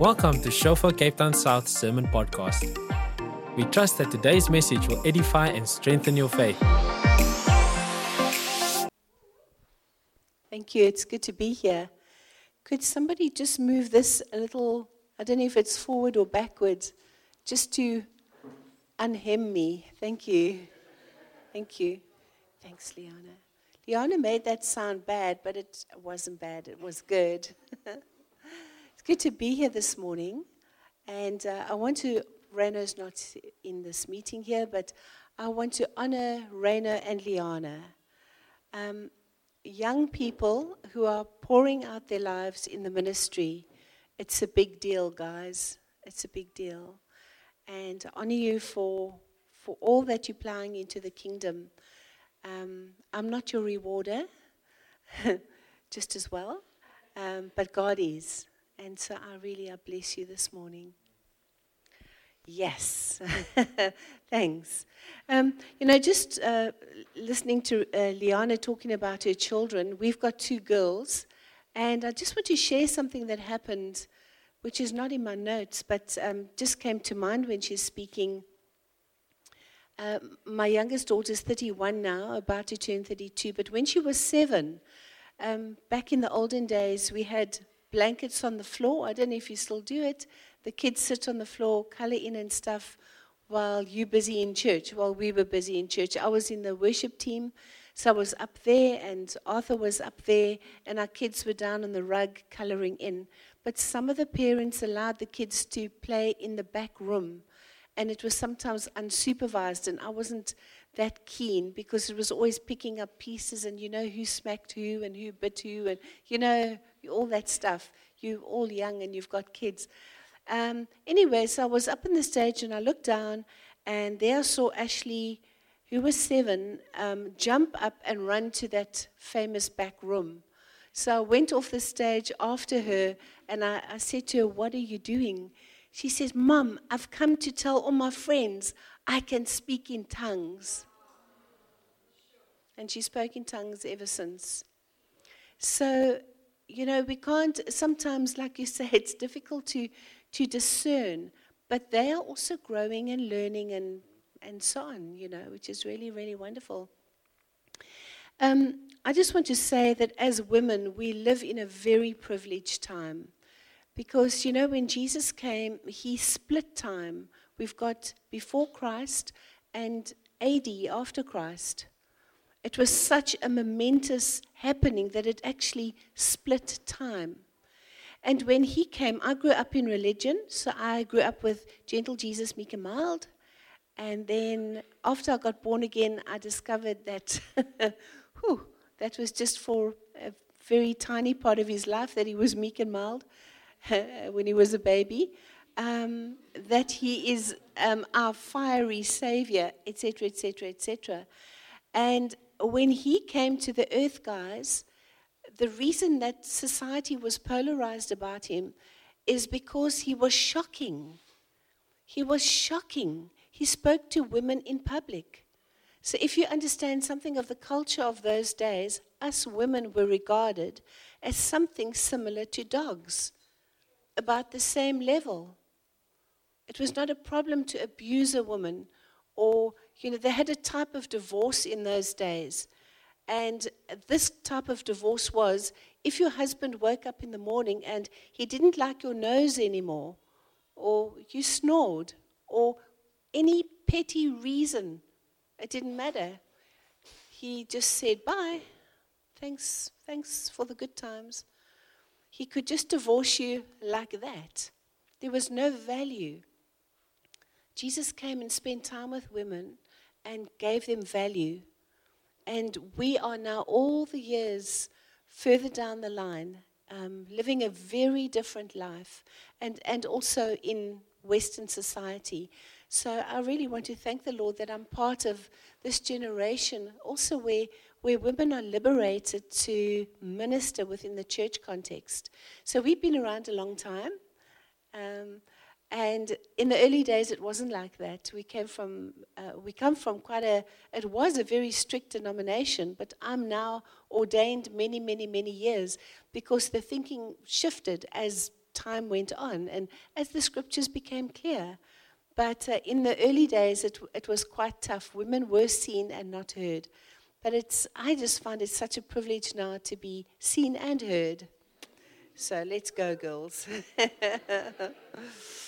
Welcome to Shofar Cape Town South Sermon Podcast. We trust that today's message will edify and strengthen your faith. Thank you. It's good to be here. Could somebody just move this a little? I don't know if it's forward or backwards, just to unhem me. Thank you. Thank you. Thanks, Liana. Liana made that sound bad, but it wasn't bad. It was good. good to be here this morning. And uh, I want to, Raina's not in this meeting here, but I want to honor Raina and Liana. Um, young people who are pouring out their lives in the ministry. It's a big deal, guys. It's a big deal. And I honor you for, for all that you're plowing into the kingdom. Um, I'm not your rewarder, just as well, um, but God is. And so I really I bless you this morning. Yes, thanks. Um, you know, just uh, listening to uh, Liana talking about her children, we've got two girls, and I just want to share something that happened, which is not in my notes, but um, just came to mind when she's speaking. Uh, my youngest daughter is 31 now, about to turn 32. But when she was seven, um, back in the olden days, we had blankets on the floor. I don't know if you still do it. The kids sit on the floor, color in and stuff, while you're busy in church, while we were busy in church. I was in the worship team, so I was up there, and Arthur was up there, and our kids were down on the rug coloring in. But some of the parents allowed the kids to play in the back room and it was sometimes unsupervised, and I wasn't that keen because it was always picking up pieces, and you know who smacked who and who bit who, and you know all that stuff. You're all young and you've got kids. Um, anyway, so I was up on the stage and I looked down, and there I saw Ashley, who was seven, um, jump up and run to that famous back room. So I went off the stage after her, and I, I said to her, What are you doing? She says, Mom, I've come to tell all my friends I can speak in tongues. And she spoke in tongues ever since. So, you know, we can't, sometimes, like you say, it's difficult to, to discern, but they are also growing and learning and, and so on, you know, which is really, really wonderful. Um, I just want to say that as women, we live in a very privileged time. Because, you know, when Jesus came, he split time. We've got before Christ and AD after Christ. It was such a momentous happening that it actually split time. And when he came, I grew up in religion, so I grew up with gentle Jesus, meek and mild. And then after I got born again, I discovered that whew, that was just for a very tiny part of his life that he was meek and mild. when he was a baby, um, that he is um, our fiery savior, etc., etc., etc. And when he came to the earth, guys, the reason that society was polarized about him is because he was shocking. He was shocking. He spoke to women in public. So, if you understand something of the culture of those days, us women were regarded as something similar to dogs about the same level. It was not a problem to abuse a woman, or, you know, they had a type of divorce in those days. And this type of divorce was if your husband woke up in the morning and he didn't like your nose anymore, or you snored, or any petty reason, it didn't matter. He just said, Bye. Thanks, thanks for the good times. He could just divorce you like that. There was no value. Jesus came and spent time with women and gave them value. And we are now, all the years further down the line, um, living a very different life and, and also in Western society. So I really want to thank the Lord that I'm part of this generation, also where where women are liberated to minister within the church context. So we've been around a long time. Um, and in the early days, it wasn't like that. We came from, uh, we come from quite a, it was a very strict denomination, but I'm now ordained many, many, many years because the thinking shifted as time went on and as the scriptures became clear. But uh, in the early days, it, it was quite tough. Women were seen and not heard. But it's, I just find it such a privilege now to be seen and heard. So let's go, girls.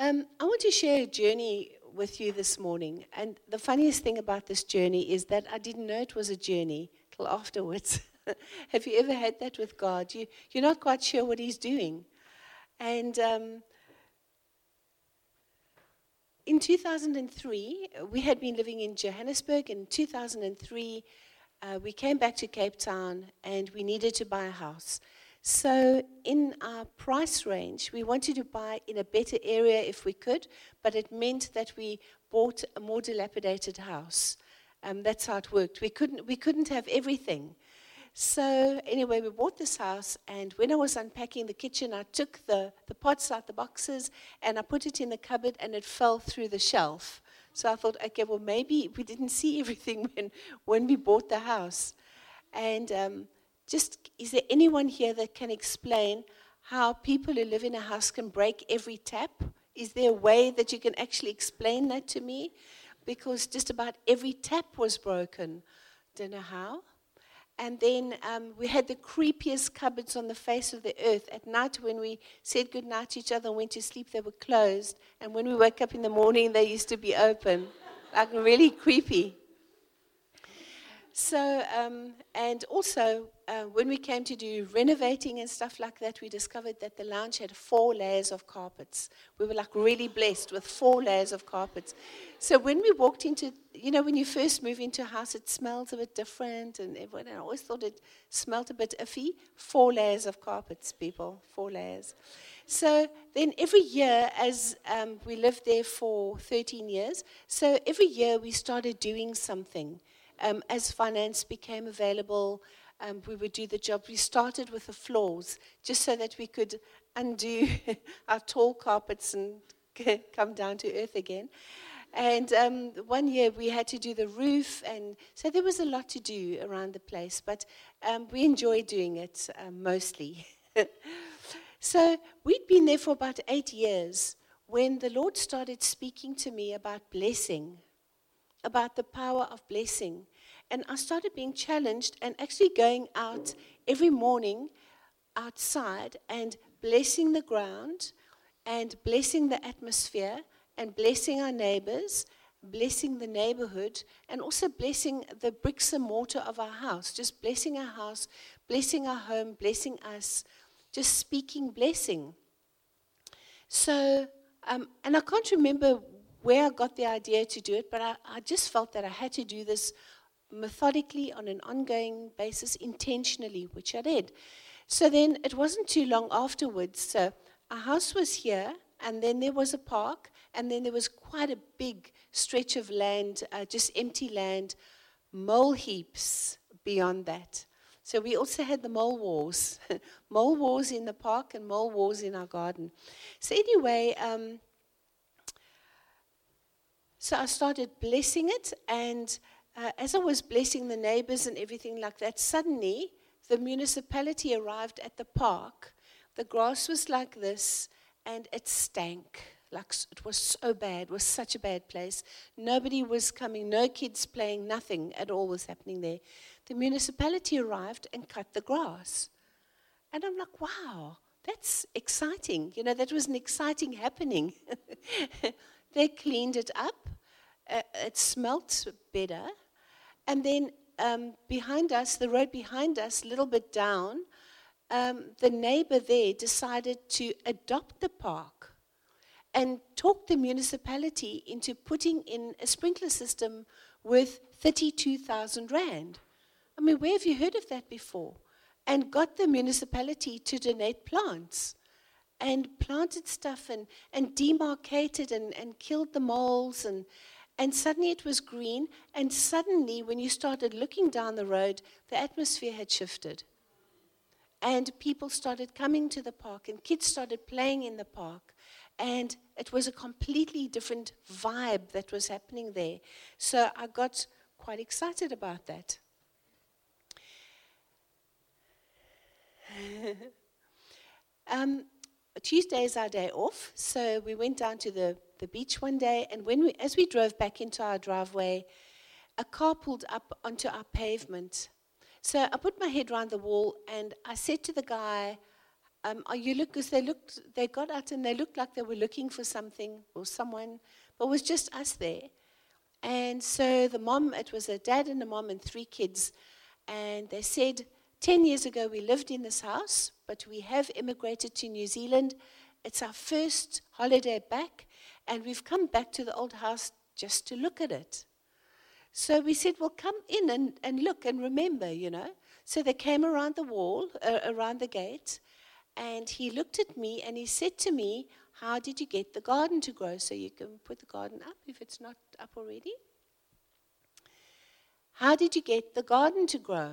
um, I want to share a journey with you this morning. And the funniest thing about this journey is that I didn't know it was a journey till afterwards. Have you ever had that with God? You, you're not quite sure what He's doing. And um, in 2003, we had been living in Johannesburg. In 2003, uh, we came back to Cape Town and we needed to buy a house. So, in our price range, we wanted to buy in a better area if we could, but it meant that we bought a more dilapidated house. Um, that's how it worked. We couldn't, we couldn't have everything. So, anyway, we bought this house, and when I was unpacking the kitchen, I took the, the pots out the boxes and I put it in the cupboard, and it fell through the shelf. So I thought, okay, well, maybe we didn't see everything when, when we bought the house. And um, just, is there anyone here that can explain how people who live in a house can break every tap? Is there a way that you can actually explain that to me? Because just about every tap was broken. Don't know how. And then um, we had the creepiest cupboards on the face of the earth. At night, when we said goodnight to each other and went to sleep, they were closed. And when we woke up in the morning, they used to be open. Like really creepy. So, um, and also, uh, when we came to do renovating and stuff like that, we discovered that the lounge had four layers of carpets. We were like really blessed with four layers of carpets. So when we walked into, you know, when you first move into a house, it smells a bit different, and everyone, I always thought it smelled a bit iffy. Four layers of carpets, people, four layers. So then every year, as um, we lived there for 13 years, so every year we started doing something. Um, as finance became available, um, we would do the job. We started with the floors just so that we could undo our tall carpets and come down to earth again. And um, one year we had to do the roof, and so there was a lot to do around the place, but um, we enjoyed doing it um, mostly. so we'd been there for about eight years when the Lord started speaking to me about blessing, about the power of blessing. And I started being challenged and actually going out every morning outside and blessing the ground and blessing the atmosphere and blessing our neighbors, blessing the neighborhood, and also blessing the bricks and mortar of our house. Just blessing our house, blessing our home, blessing us, just speaking blessing. So, um, and I can't remember where I got the idea to do it, but I, I just felt that I had to do this methodically on an ongoing basis, intentionally, which I did. So then it wasn't too long afterwards. So a house was here, and then there was a park, and then there was quite a big stretch of land, uh, just empty land, mole heaps beyond that. So we also had the mole wars, mole wars in the park and mole wars in our garden. So anyway, um, so I started blessing it, and uh, as I was blessing the neighbors and everything like that, suddenly the municipality arrived at the park. The grass was like this, and it stank. Like it was so bad. It was such a bad place. Nobody was coming. No kids playing. Nothing at all was happening there. The municipality arrived and cut the grass, and I'm like, wow, that's exciting. You know, that was an exciting happening. they cleaned it up. Uh, it smelt better. And then um, behind us, the road behind us, a little bit down, um, the neighbor there decided to adopt the park and talk the municipality into putting in a sprinkler system worth 32,000 Rand. I mean, where have you heard of that before? And got the municipality to donate plants and planted stuff and, and demarcated and, and killed the moles and, and suddenly it was green. And suddenly, when you started looking down the road, the atmosphere had shifted. And people started coming to the park, and kids started playing in the park. And it was a completely different vibe that was happening there. So I got quite excited about that. Um, Tuesday is our day off, so we went down to the, the beach one day, and when we, as we drove back into our driveway, a car pulled up onto our pavement. So I put my head around the wall, and I said to the guy, um, "Are you look?" Because they looked, they got out, and they looked like they were looking for something or someone, but it was just us there. And so the mom, it was a dad and a mom and three kids, and they said, 10 years ago we lived in this house, but we have immigrated to New Zealand. It's our first holiday back, and we've come back to the old house just to look at it. So we said, well, come in and, and look and remember, you know. So they came around the wall, uh, around the gate, and he looked at me and he said to me, How did you get the garden to grow? So you can put the garden up if it's not up already. How did you get the garden to grow?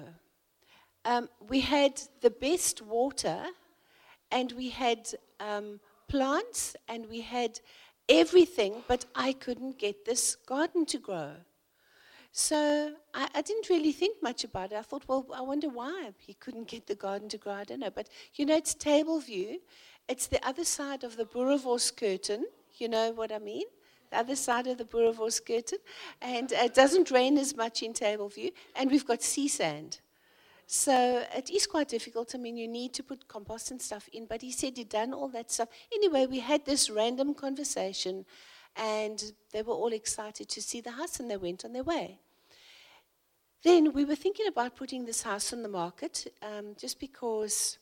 Um, we had the best water, and we had um, plants, and we had everything, but I couldn't get this garden to grow. So I, I, didn't really think much about it. I thought, well, I wonder why he couldn't get the garden to grow. I don't know. But you know, it's Table View. It's the other side of the Boerewors curtain. You know what I mean? The other side of the Boerewors curtain. And it doesn't rain as much in Table View. And we've got sea sand. So it is quite difficult. I mean, you need to put compost and stuff in. But he said he'd done all that stuff. Anyway, we had this random conversation, and they were all excited to see the house, and they went on their way. Then we were thinking about putting this house on the market um, just because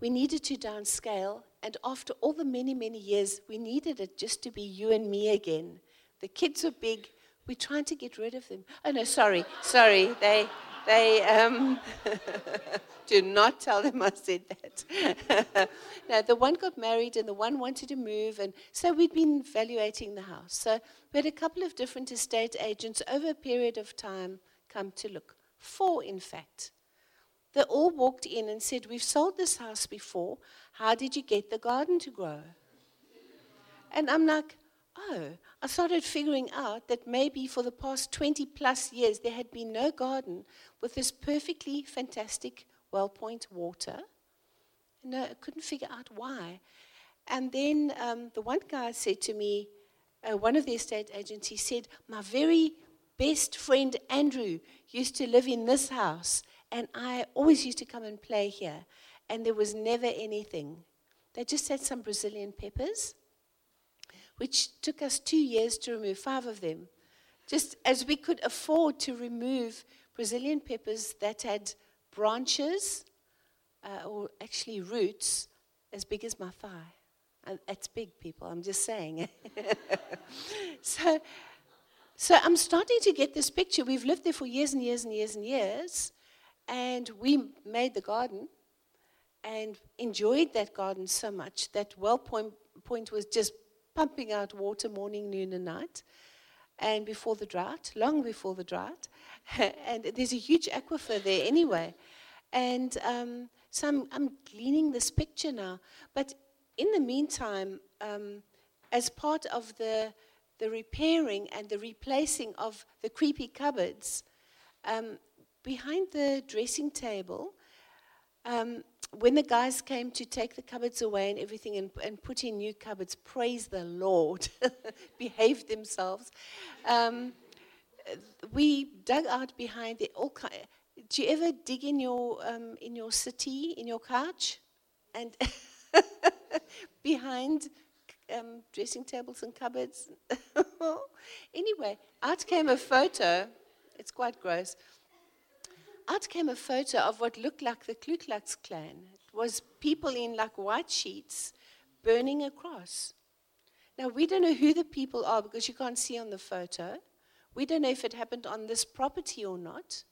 we needed to downscale. And after all the many, many years, we needed it just to be you and me again. The kids are big. We're trying to get rid of them. Oh, no, sorry. Sorry. They. They um, do not tell them I said that. no, the one got married and the one wanted to move, and so we'd been evaluating the house. So we had a couple of different estate agents over a period of time come to look. Four, in fact. They all walked in and said, We've sold this house before. How did you get the garden to grow? And I'm like, Oh, I started figuring out that maybe for the past 20 plus years there had been no garden with this perfectly fantastic well point water. No, I couldn't figure out why. And then um, the one guy said to me, uh, one of the estate agents, he said, My very best friend Andrew used to live in this house, and I always used to come and play here, and there was never anything. They just had some Brazilian peppers which took us two years to remove five of them. Just as we could afford to remove Brazilian peppers that had branches, uh, or actually roots, as big as my thigh. And that's big, people, I'm just saying. so, so I'm starting to get this picture. We've lived there for years and years and years and years, and we made the garden and enjoyed that garden so much that Well Point, Point was just pumping out water morning, noon, and night. And before the drought, long before the drought. and there's a huge aquifer there anyway. And um, so I'm, I'm, gleaning this picture now. But in the meantime, um, as part of the, the repairing and the replacing of the creepy cupboards, um, behind the dressing table, um, when the guys came to take the cupboards away and everything and, and put in new cupboards, praise the Lord, behaved themselves. Um, we dug out behind the all kind. Do you ever dig in your um, in your city in your couch, and behind um, dressing tables and cupboards? anyway, out came a photo. It's quite gross out came a photo of what looked like the Ku Klux Klan. It was people in like white sheets burning a cross. Now, we don't know who the people are because you can't see on the photo. We don't know if it happened on this property or not.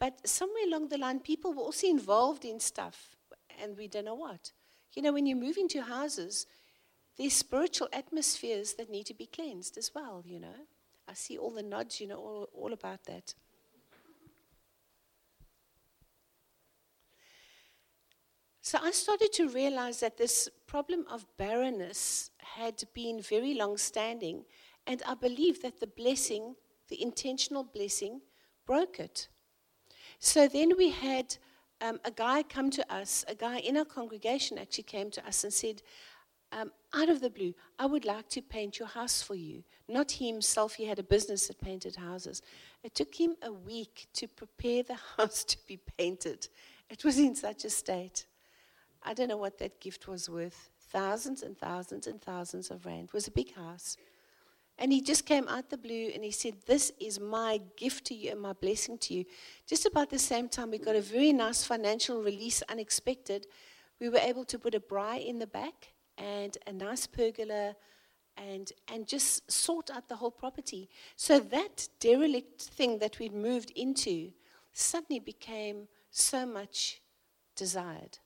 But somewhere along the line, people were also involved in stuff, and we don't know what. You know, when you move into houses, there's spiritual atmospheres that need to be cleansed as well, you know. I see all the nods, you know, all, all about that. So I started to realize that this problem of barrenness had been very long standing, and I believe that the blessing, the intentional blessing, broke it. So then we had um, a guy come to us, a guy in our congregation actually came to us and said, um, out of the blue, I would like to paint your house for you. Not he himself, he had a business that painted houses. It took him a week to prepare the house to be painted. It was in such a state. I don't know what that gift was worth. Thousands and thousands and thousands of rand. It was a big house. And he just came out the blue and he said, This is my gift to you and my blessing to you. Just about the same time, we got a very nice financial release, unexpected. We were able to put a braai in the back and a nice pergola and, and just sort out the whole property. So that derelict thing that we'd moved into suddenly became so much desired.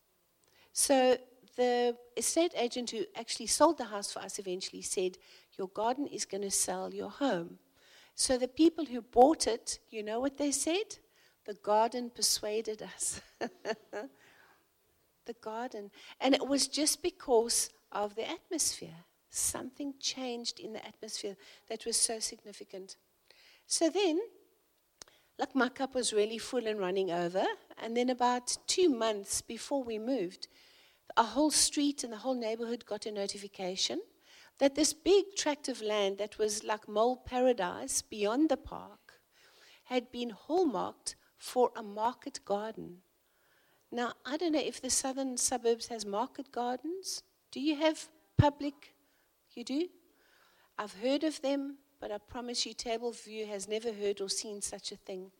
So the estate agent who actually sold the house for us eventually said, Your garden is going to sell your home. So the people who bought it, you know what they said? The garden persuaded us. the garden. And it was just because of the atmosphere. Something changed in the atmosphere that was so significant. So then, like my cup was really full and running over. And then, about two months before we moved, a whole street and the whole neighborhood got a notification that this big tract of land that was like mole paradise beyond the park had been hallmarked for a market garden. Now, I don't know if the southern suburbs has market gardens. Do you have public? You do? I've heard of them, but I promise you, Table View has never heard or seen such a thing.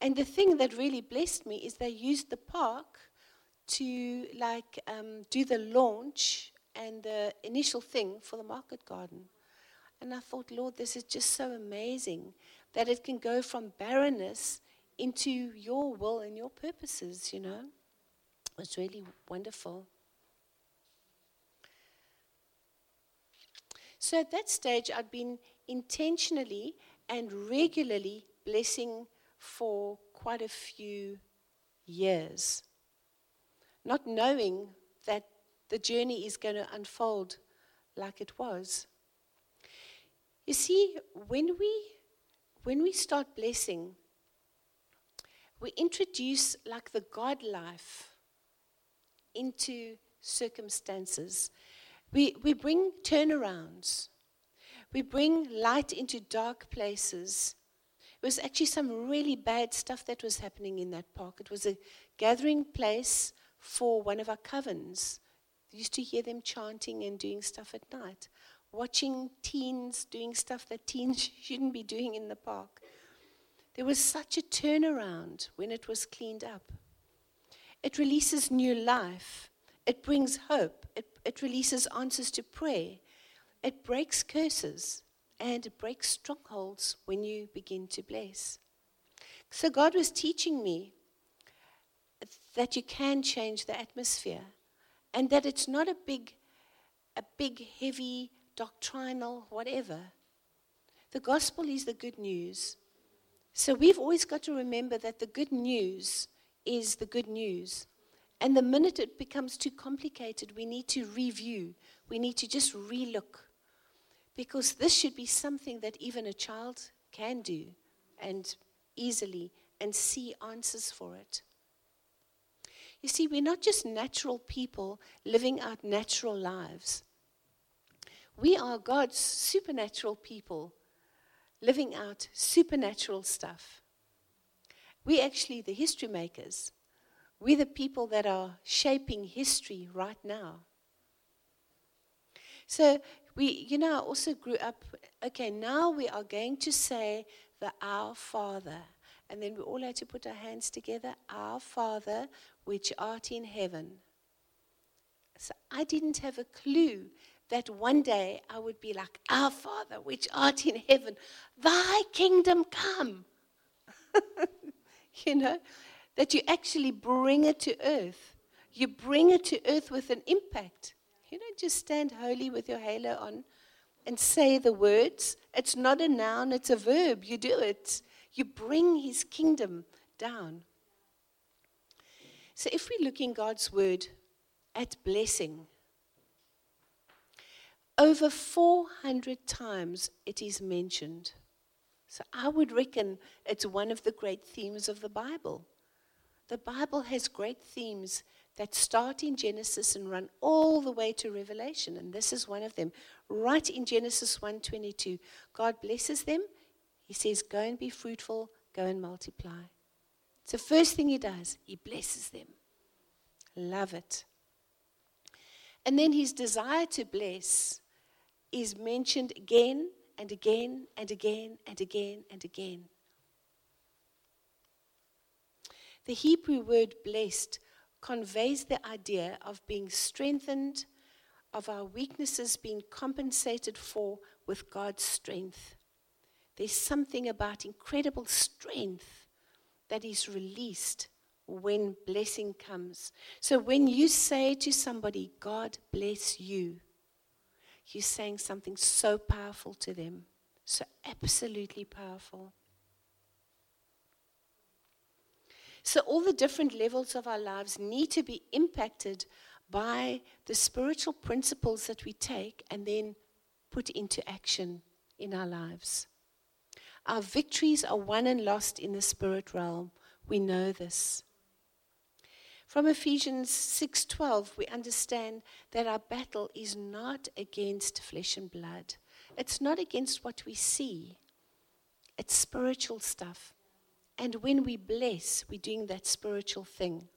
And the thing that really blessed me is they used the park to like um, do the launch and the initial thing for the market garden. And I thought, Lord, this is just so amazing that it can go from barrenness into your will and your purposes, you know. It was really wonderful. So at that stage, I'd been intentionally and regularly blessing for quite a few years, not knowing that the journey is going to unfold like it was. You see, when we when we start blessing, we introduce like the God life into circumstances we, we bring turnarounds. We bring light into dark places. It was actually some really bad stuff that was happening in that park. It was a gathering place for one of our covens. We used to hear them chanting and doing stuff at night, watching teens doing stuff that teens shouldn't be doing in the park. There was such a turnaround when it was cleaned up. It releases new life. It brings hope. It, it releases answers to prayer. It breaks curses and it breaks strongholds when you begin to bless. So God was teaching me that you can change the atmosphere and that it's not a big, a big, heavy, doctrinal, whatever. The gospel is the good news. So we've always got to remember that the good news is the good news. And the minute it becomes too complicated, we need to review. We need to just relook. Because this should be something that even a child can do and easily and see answers for it. You see, we're not just natural people living out natural lives. We are God's supernatural people living out supernatural stuff. We're actually the history makers. We're the people that are shaping history right now. So we, you know, I also grew up, okay, now we are going to say the Our Father. And then we all had to put our hands together, Our Father, which art in heaven. So I didn't have a clue that one day I would be like, Our Father, which art in heaven, thy kingdom come. you know? that you actually bring it to earth. You bring it to earth with an impact. You don't just stand holy with your halo on and say the words. It's not a noun, it's a verb. You do it. You bring his kingdom down. So if we look in God's word at blessing, over 400 times it is mentioned. So I would reckon it's one of the great themes of the Bible the Bible has great themes that start in Genesis and run all the way to Revelation, and this is one of them. Right in Genesis 1:22, God blesses them. He says, "Go and be fruitful, go and multiply." It's the first thing he does. He blesses them. Love it. And then his desire to bless is mentioned again and again and again and again and again. The Hebrew word blessed conveys the idea of being strengthened, of our weaknesses being compensated for with God's strength. There's something about incredible strength that is released when blessing comes. So when you say to somebody, God bless you, you're saying something so powerful to them, so absolutely powerful. So, all the different levels of our lives need to be impacted by the spiritual principles that we take and then put into action in our lives. Our victories are won and lost in the spirit realm. We know this. From Ephesians 6:12 we understand that our battle is not against flesh and blood. It's not against what we see. It's spiritual stuff. And when we bless, we're doing that spiritual thing.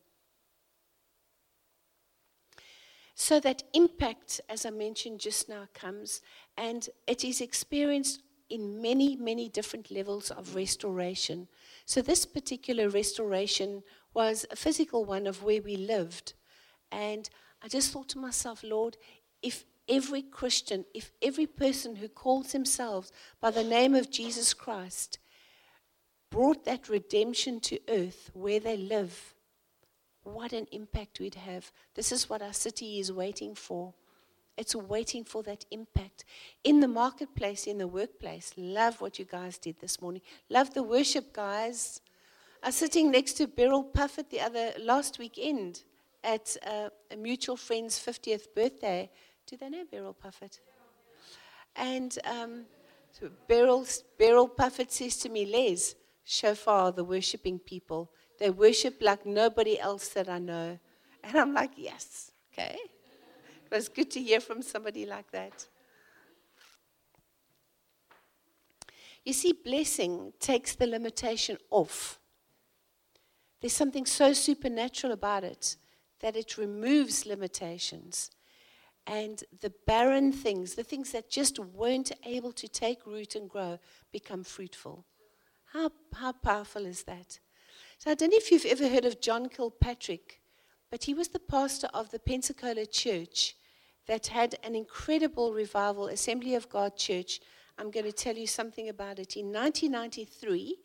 So that impact, as I mentioned just now, comes and it is experienced in many, many different levels of restoration. So, this particular restoration was a physical one of where we lived. And I just thought to myself, Lord, if every Christian, if every person who calls themselves by the name of Jesus Christ brought that redemption to earth where they live, what an impact we'd have. This is what our city is waiting for. It's waiting for that impact. In the marketplace, in the workplace, love what you guys did this morning. Love the worship, guys. I was sitting next to Beryl Puffett the other last weekend at uh, a mutual friend's 50th birthday. Do they know Beryl Puffett? And um, so Beryl, Beryl Puffett says to me, Les, shofar, the worshiping people, they worship like nobody else that I know. And I'm like, yes, okay. It was good to hear from somebody like that. You see, blessing takes the limitation off. There's something so supernatural about it that it removes limitations. And the barren things, the things that just weren't able to take root and grow, become fruitful. How, how powerful is that? So I don't know if you've ever heard of John Kilpatrick, but he was the pastor of the Pensacola church that had an incredible revival, Assembly of God Church. I'm going to tell you something about it. In 1993,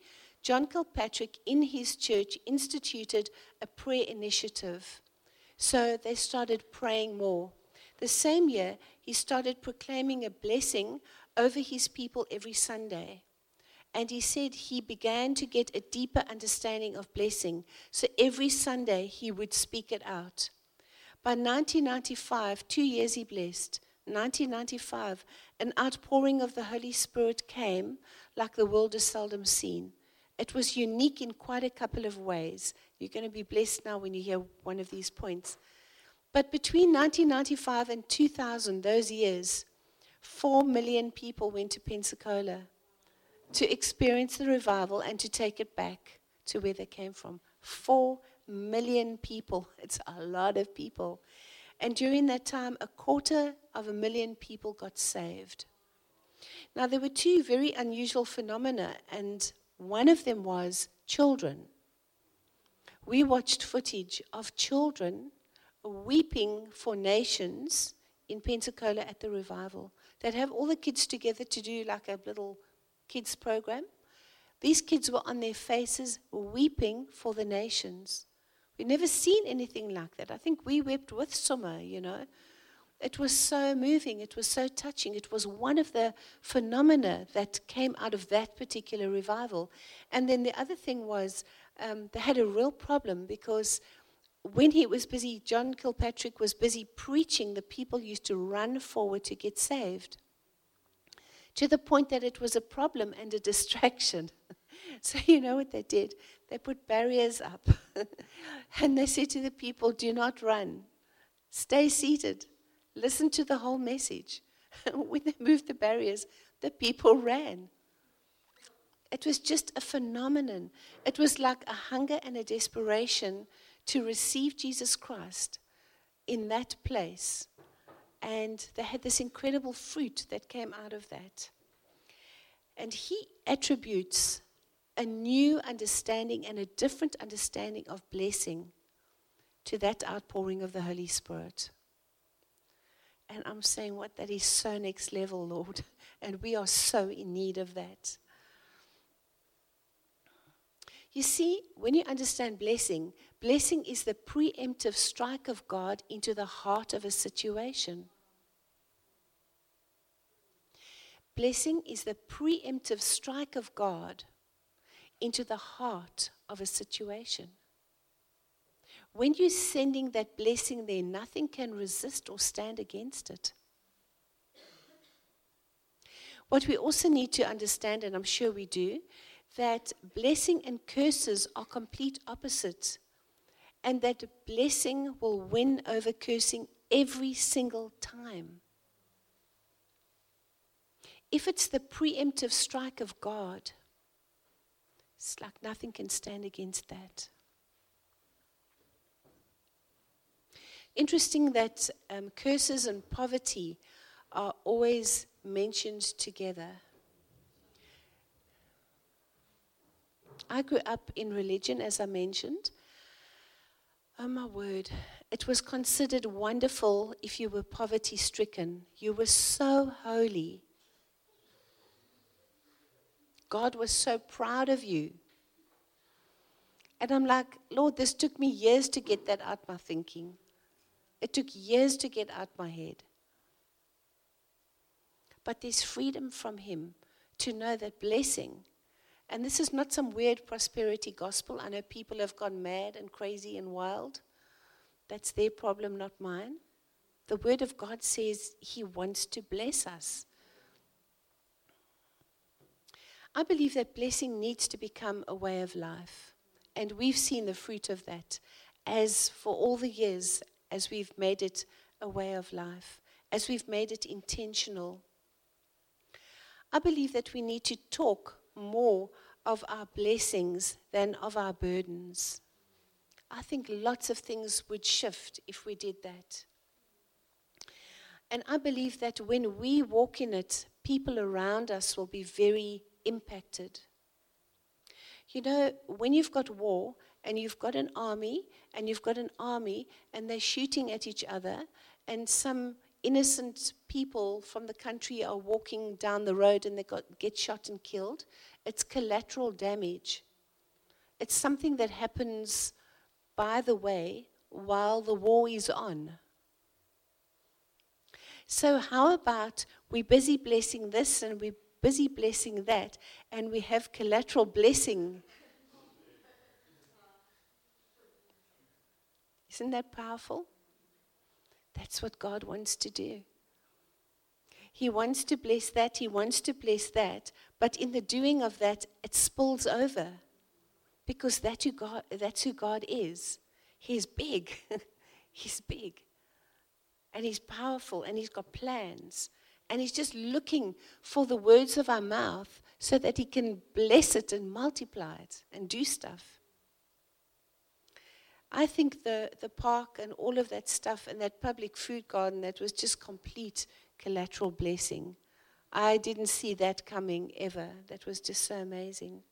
John Kilpatrick in his church instituted a prayer initiative. So they started praying more. The same year, he started proclaiming a blessing over his people every Sunday. And he said he began to get a deeper understanding of blessing. So every Sunday, he would speak it out. By 1995, two years he blessed. 1995, an outpouring of the Holy Spirit came like the world has seldom seen. It was unique in quite a couple of ways. You're going to be blessed now when you hear one of these points. But between 1995 and 2000, those years, four million people went to Pensacola to experience the revival and to take it back to where they came from. Four million people. It's a lot of people. And during that time, a quarter of a million people got saved. Now, there were two very unusual phenomena, and one of them was children. We watched footage of children weeping for nations in Pensacola at the revival. They'd have all the kids together to do like a little kids program. These kids were on their faces weeping for the nations. We'd never seen anything like that. I think we wept with Summer, you know. It was so moving. It was so touching. It was one of the phenomena that came out of that particular revival. And then the other thing was um, they had a real problem because when he was busy, John Kilpatrick was busy preaching, the people used to run forward to get saved to the point that it was a problem and a distraction. so, you know what they did? they put barriers up. and they said to the people, Do not run, stay seated, listen to the whole message. when they moved the barriers, the people ran. It was just a phenomenon. It was like a hunger and a desperation to receive Jesus Christ in that place. And they had this incredible fruit that came out of that. And he attributes a new understanding and a different understanding of blessing to that outpouring of the Holy Spirit. And I'm saying, what? That is so next level, Lord. And we are so in need of that. You see, when you understand blessing, blessing is the preemptive strike of God into the heart of a situation. Blessing is the preemptive strike of God into the heart of a situation. When you're sending that blessing there, nothing can resist or stand against it. What we also need to understand, and I'm sure we do, that blessing and curses are complete opposites, and that blessing will win over cursing every single time. If it's the preemptive strike of God, it's like nothing can stand against that. Interesting that um, curses and poverty are always mentioned together. I grew up in religion, as I mentioned. Oh, my word. It was considered wonderful if you were poverty stricken. You were so holy. God was so proud of you. And I'm like, Lord, this took me years to get that out my thinking. It took years to get out my head. But there's freedom from Him to know that blessing and this is not some weird prosperity gospel. I know people have gone mad and crazy and wild. That's their problem, not mine. The Word of God says He wants to bless us. I believe that blessing needs to become a way of life. And we've seen the fruit of that as for all the years as we've made it a way of life, as we've made it intentional. I believe that we need to talk more of our blessings than of our burdens. I think lots of things would shift if we did that. And I believe that when we walk in it, people around us will be very impacted. You know, when you've got war and you've got an army and you've got an army and they're shooting at each other, and some innocent people from the country are walking down the road and they got, get shot and killed, it's collateral damage. It's something that happens by the way while the war is on. So, how about we busy blessing this and we busy blessing that, and we have collateral blessing? Isn't that powerful? That's what God wants to do. He wants to bless that, he wants to bless that, but in the doing of that, it spills over because that who God, that's who God is. He's big. he's big. And he's powerful and he's got plans. And he's just looking for the words of our mouth so that he can bless it and multiply it and do stuff. I think the, the park and all of that stuff and that public food garden that was just complete collateral blessing. I didn't see that coming ever. That was just so amazing.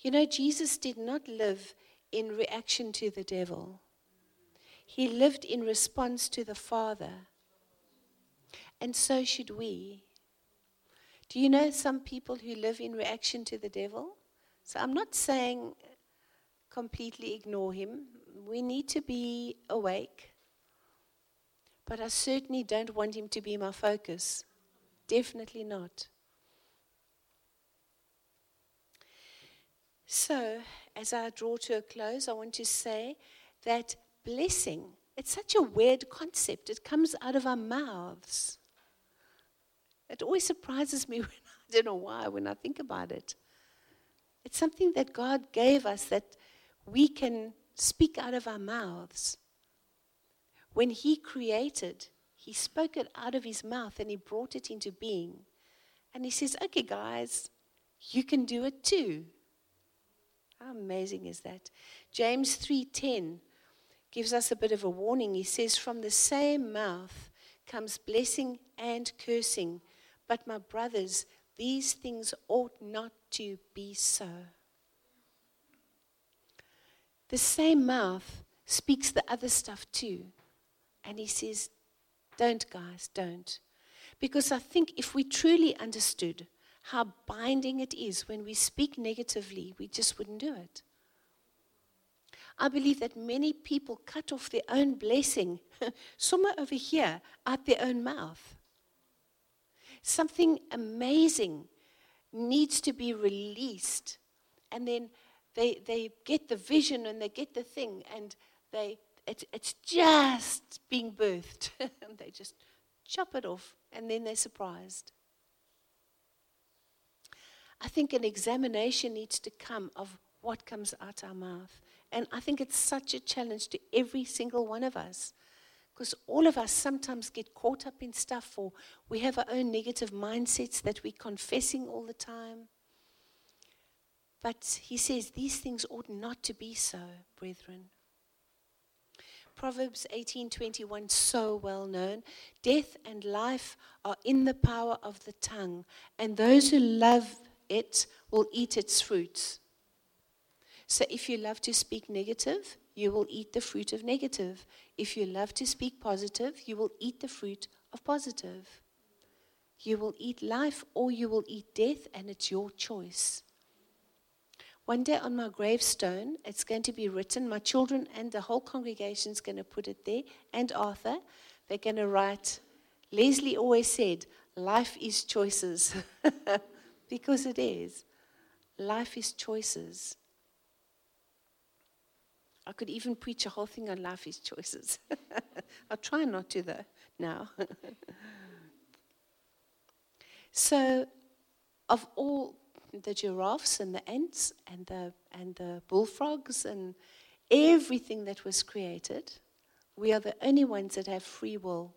You know, Jesus did not live in reaction to the devil, he lived in response to the Father. And so should we. Do you know some people who live in reaction to the devil? So I'm not saying completely ignore him. We need to be awake but I certainly don't want him to be my focus. Definitely not. So, as I draw to a close, I want to say that blessing, it's such a weird concept. It comes out of our mouths. It always surprises me when I don't know why when I think about it. It's something that God gave us that we can speak out of our mouths. When He created, He spoke it out of His mouth and He brought it into being. And He says, Okay, guys, you can do it too. How amazing is that? James 3:10 gives us a bit of a warning. He says, From the same mouth comes blessing and cursing. But my brothers, these things ought not to be so. The same mouth speaks the other stuff too. And he says, Don't, guys, don't. Because I think if we truly understood how binding it is when we speak negatively, we just wouldn't do it. I believe that many people cut off their own blessing, somewhere over here, out their own mouth. Something amazing needs to be released. And then they, they get the vision and they get the thing, and they, it, it's just being birthed. and they just chop it off, and then they're surprised. I think an examination needs to come of what comes out our mouth. And I think it's such a challenge to every single one of us. Because all of us sometimes get caught up in stuff, or we have our own negative mindsets that we're confessing all the time. But he says these things ought not to be so, brethren. Proverbs 18:21 so well known death and life are in the power of the tongue and those who love it will eat its fruits so if you love to speak negative, you will eat the fruit of negative. If you love to speak positive, you will eat the fruit of positive. You will eat life or you will eat death, and it's your choice. One day on my gravestone, it's going to be written, my children and the whole congregation is going to put it there, and Arthur, they're going to write, Leslie always said, life is choices. because it is. Life is choices. I could even preach a whole thing on life is choices. I'll try not to, though, now. so, of all the giraffes and the ants and the, and the bullfrogs and everything that was created, we are the only ones that have free will.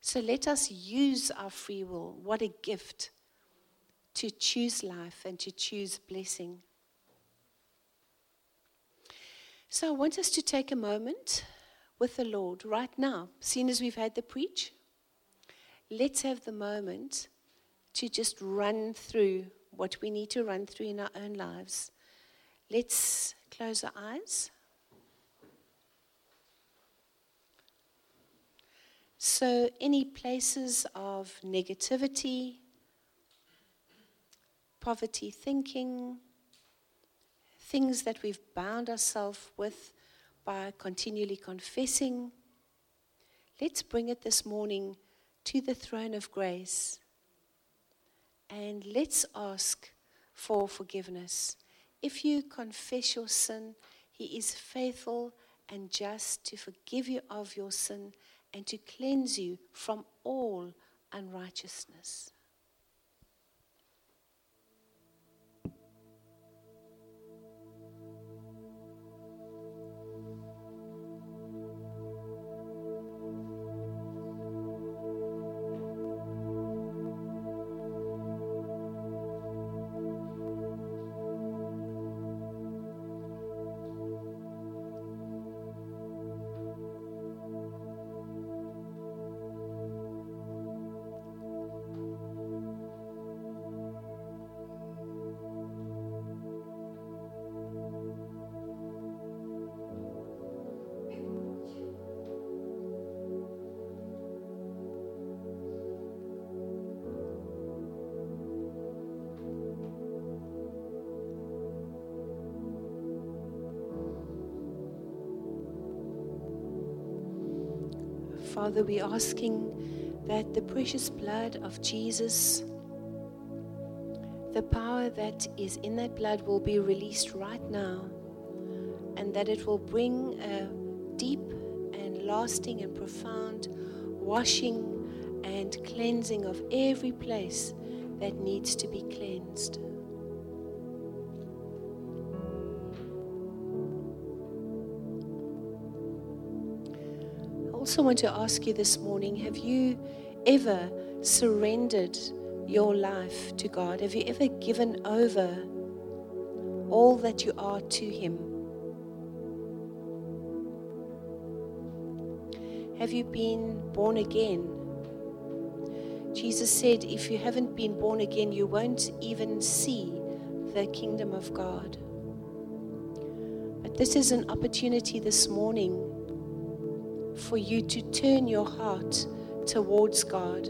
So let us use our free will. What a gift to choose life and to choose blessing. So I want us to take a moment with the Lord right now, seeing as we've had the preach. Let's have the moment to just run through what we need to run through in our own lives. Let's close our eyes. So, any places of negativity, poverty thinking, things that we've bound ourselves with by continually confessing, let's bring it this morning to the throne of grace and let's ask for forgiveness. If you confess your sin, He is faithful and just to forgive you of your sin and to cleanse you from all unrighteousness. Father, we're asking that the precious blood of Jesus, the power that is in that blood, will be released right now, and that it will bring a deep and lasting and profound washing and cleansing of every place that needs to be cleansed. Also want to ask you this morning have you ever surrendered your life to God? Have you ever given over all that you are to Him? Have you been born again? Jesus said, if you haven't been born again, you won't even see the kingdom of God. But this is an opportunity this morning for you to turn your heart towards God.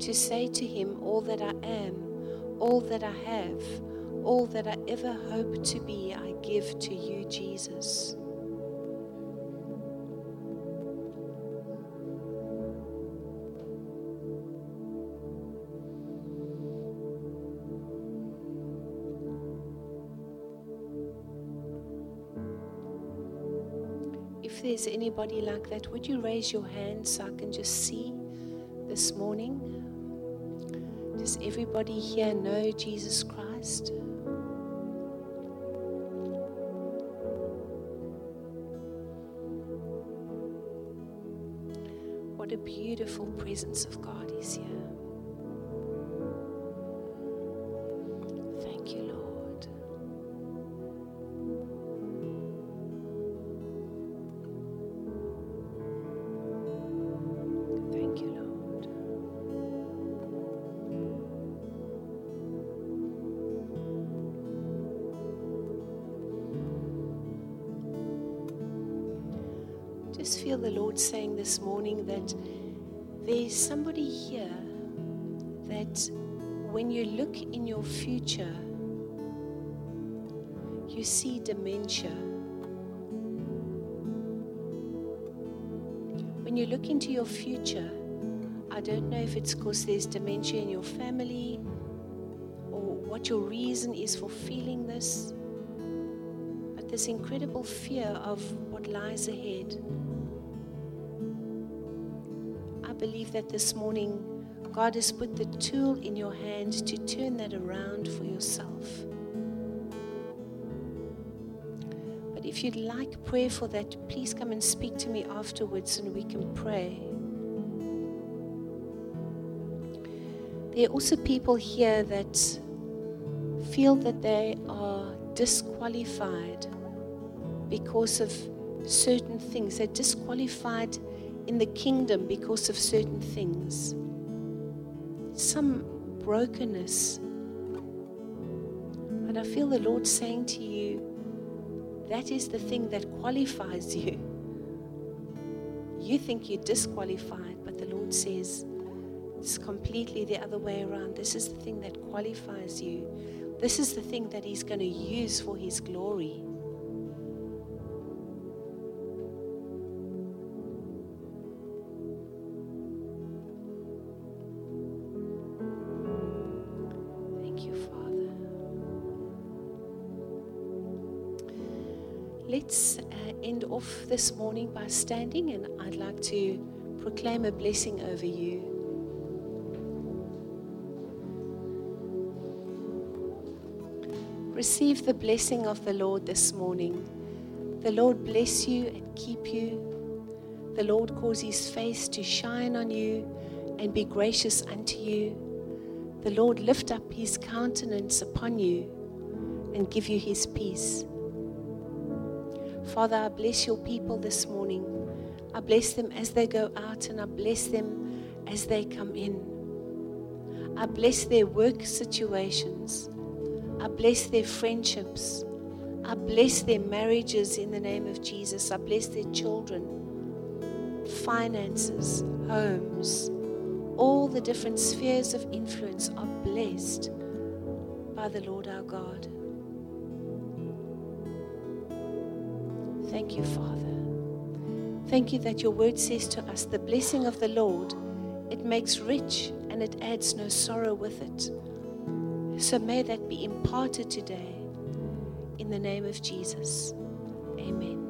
To say to Him, All that I am, all that I have, all that I ever hope to be, I give to you, Jesus. Anybody like that, would you raise your hand so I can just see this morning? Does everybody here know Jesus Christ? What a beautiful presence of God is here. This morning that there's somebody here that when you look in your future, you see dementia. When you look into your future, I don't know if it's because there's dementia in your family or what your reason is for feeling this, but this incredible fear of what lies ahead. That this morning God has put the tool in your hand to turn that around for yourself. But if you'd like prayer for that, please come and speak to me afterwards and we can pray. There are also people here that feel that they are disqualified because of certain things. They're disqualified in the kingdom because of certain things. Some brokenness. And I feel the Lord saying to you, that is the thing that qualifies you. You think you're disqualified, but the Lord says it's completely the other way around. This is the thing that qualifies you. This is the thing that He's going to use for His glory. This morning by standing, and I'd like to proclaim a blessing over you. Receive the blessing of the Lord this morning. The Lord bless you and keep you. The Lord cause his face to shine on you and be gracious unto you. The Lord lift up his countenance upon you and give you his peace. Father, I bless your people this morning. I bless them as they go out and I bless them as they come in. I bless their work situations. I bless their friendships. I bless their marriages in the name of Jesus. I bless their children, finances, homes. All the different spheres of influence are blessed by the Lord our God. Thank you, Father. Thank you that your word says to us the blessing of the Lord, it makes rich and it adds no sorrow with it. So may that be imparted today in the name of Jesus. Amen.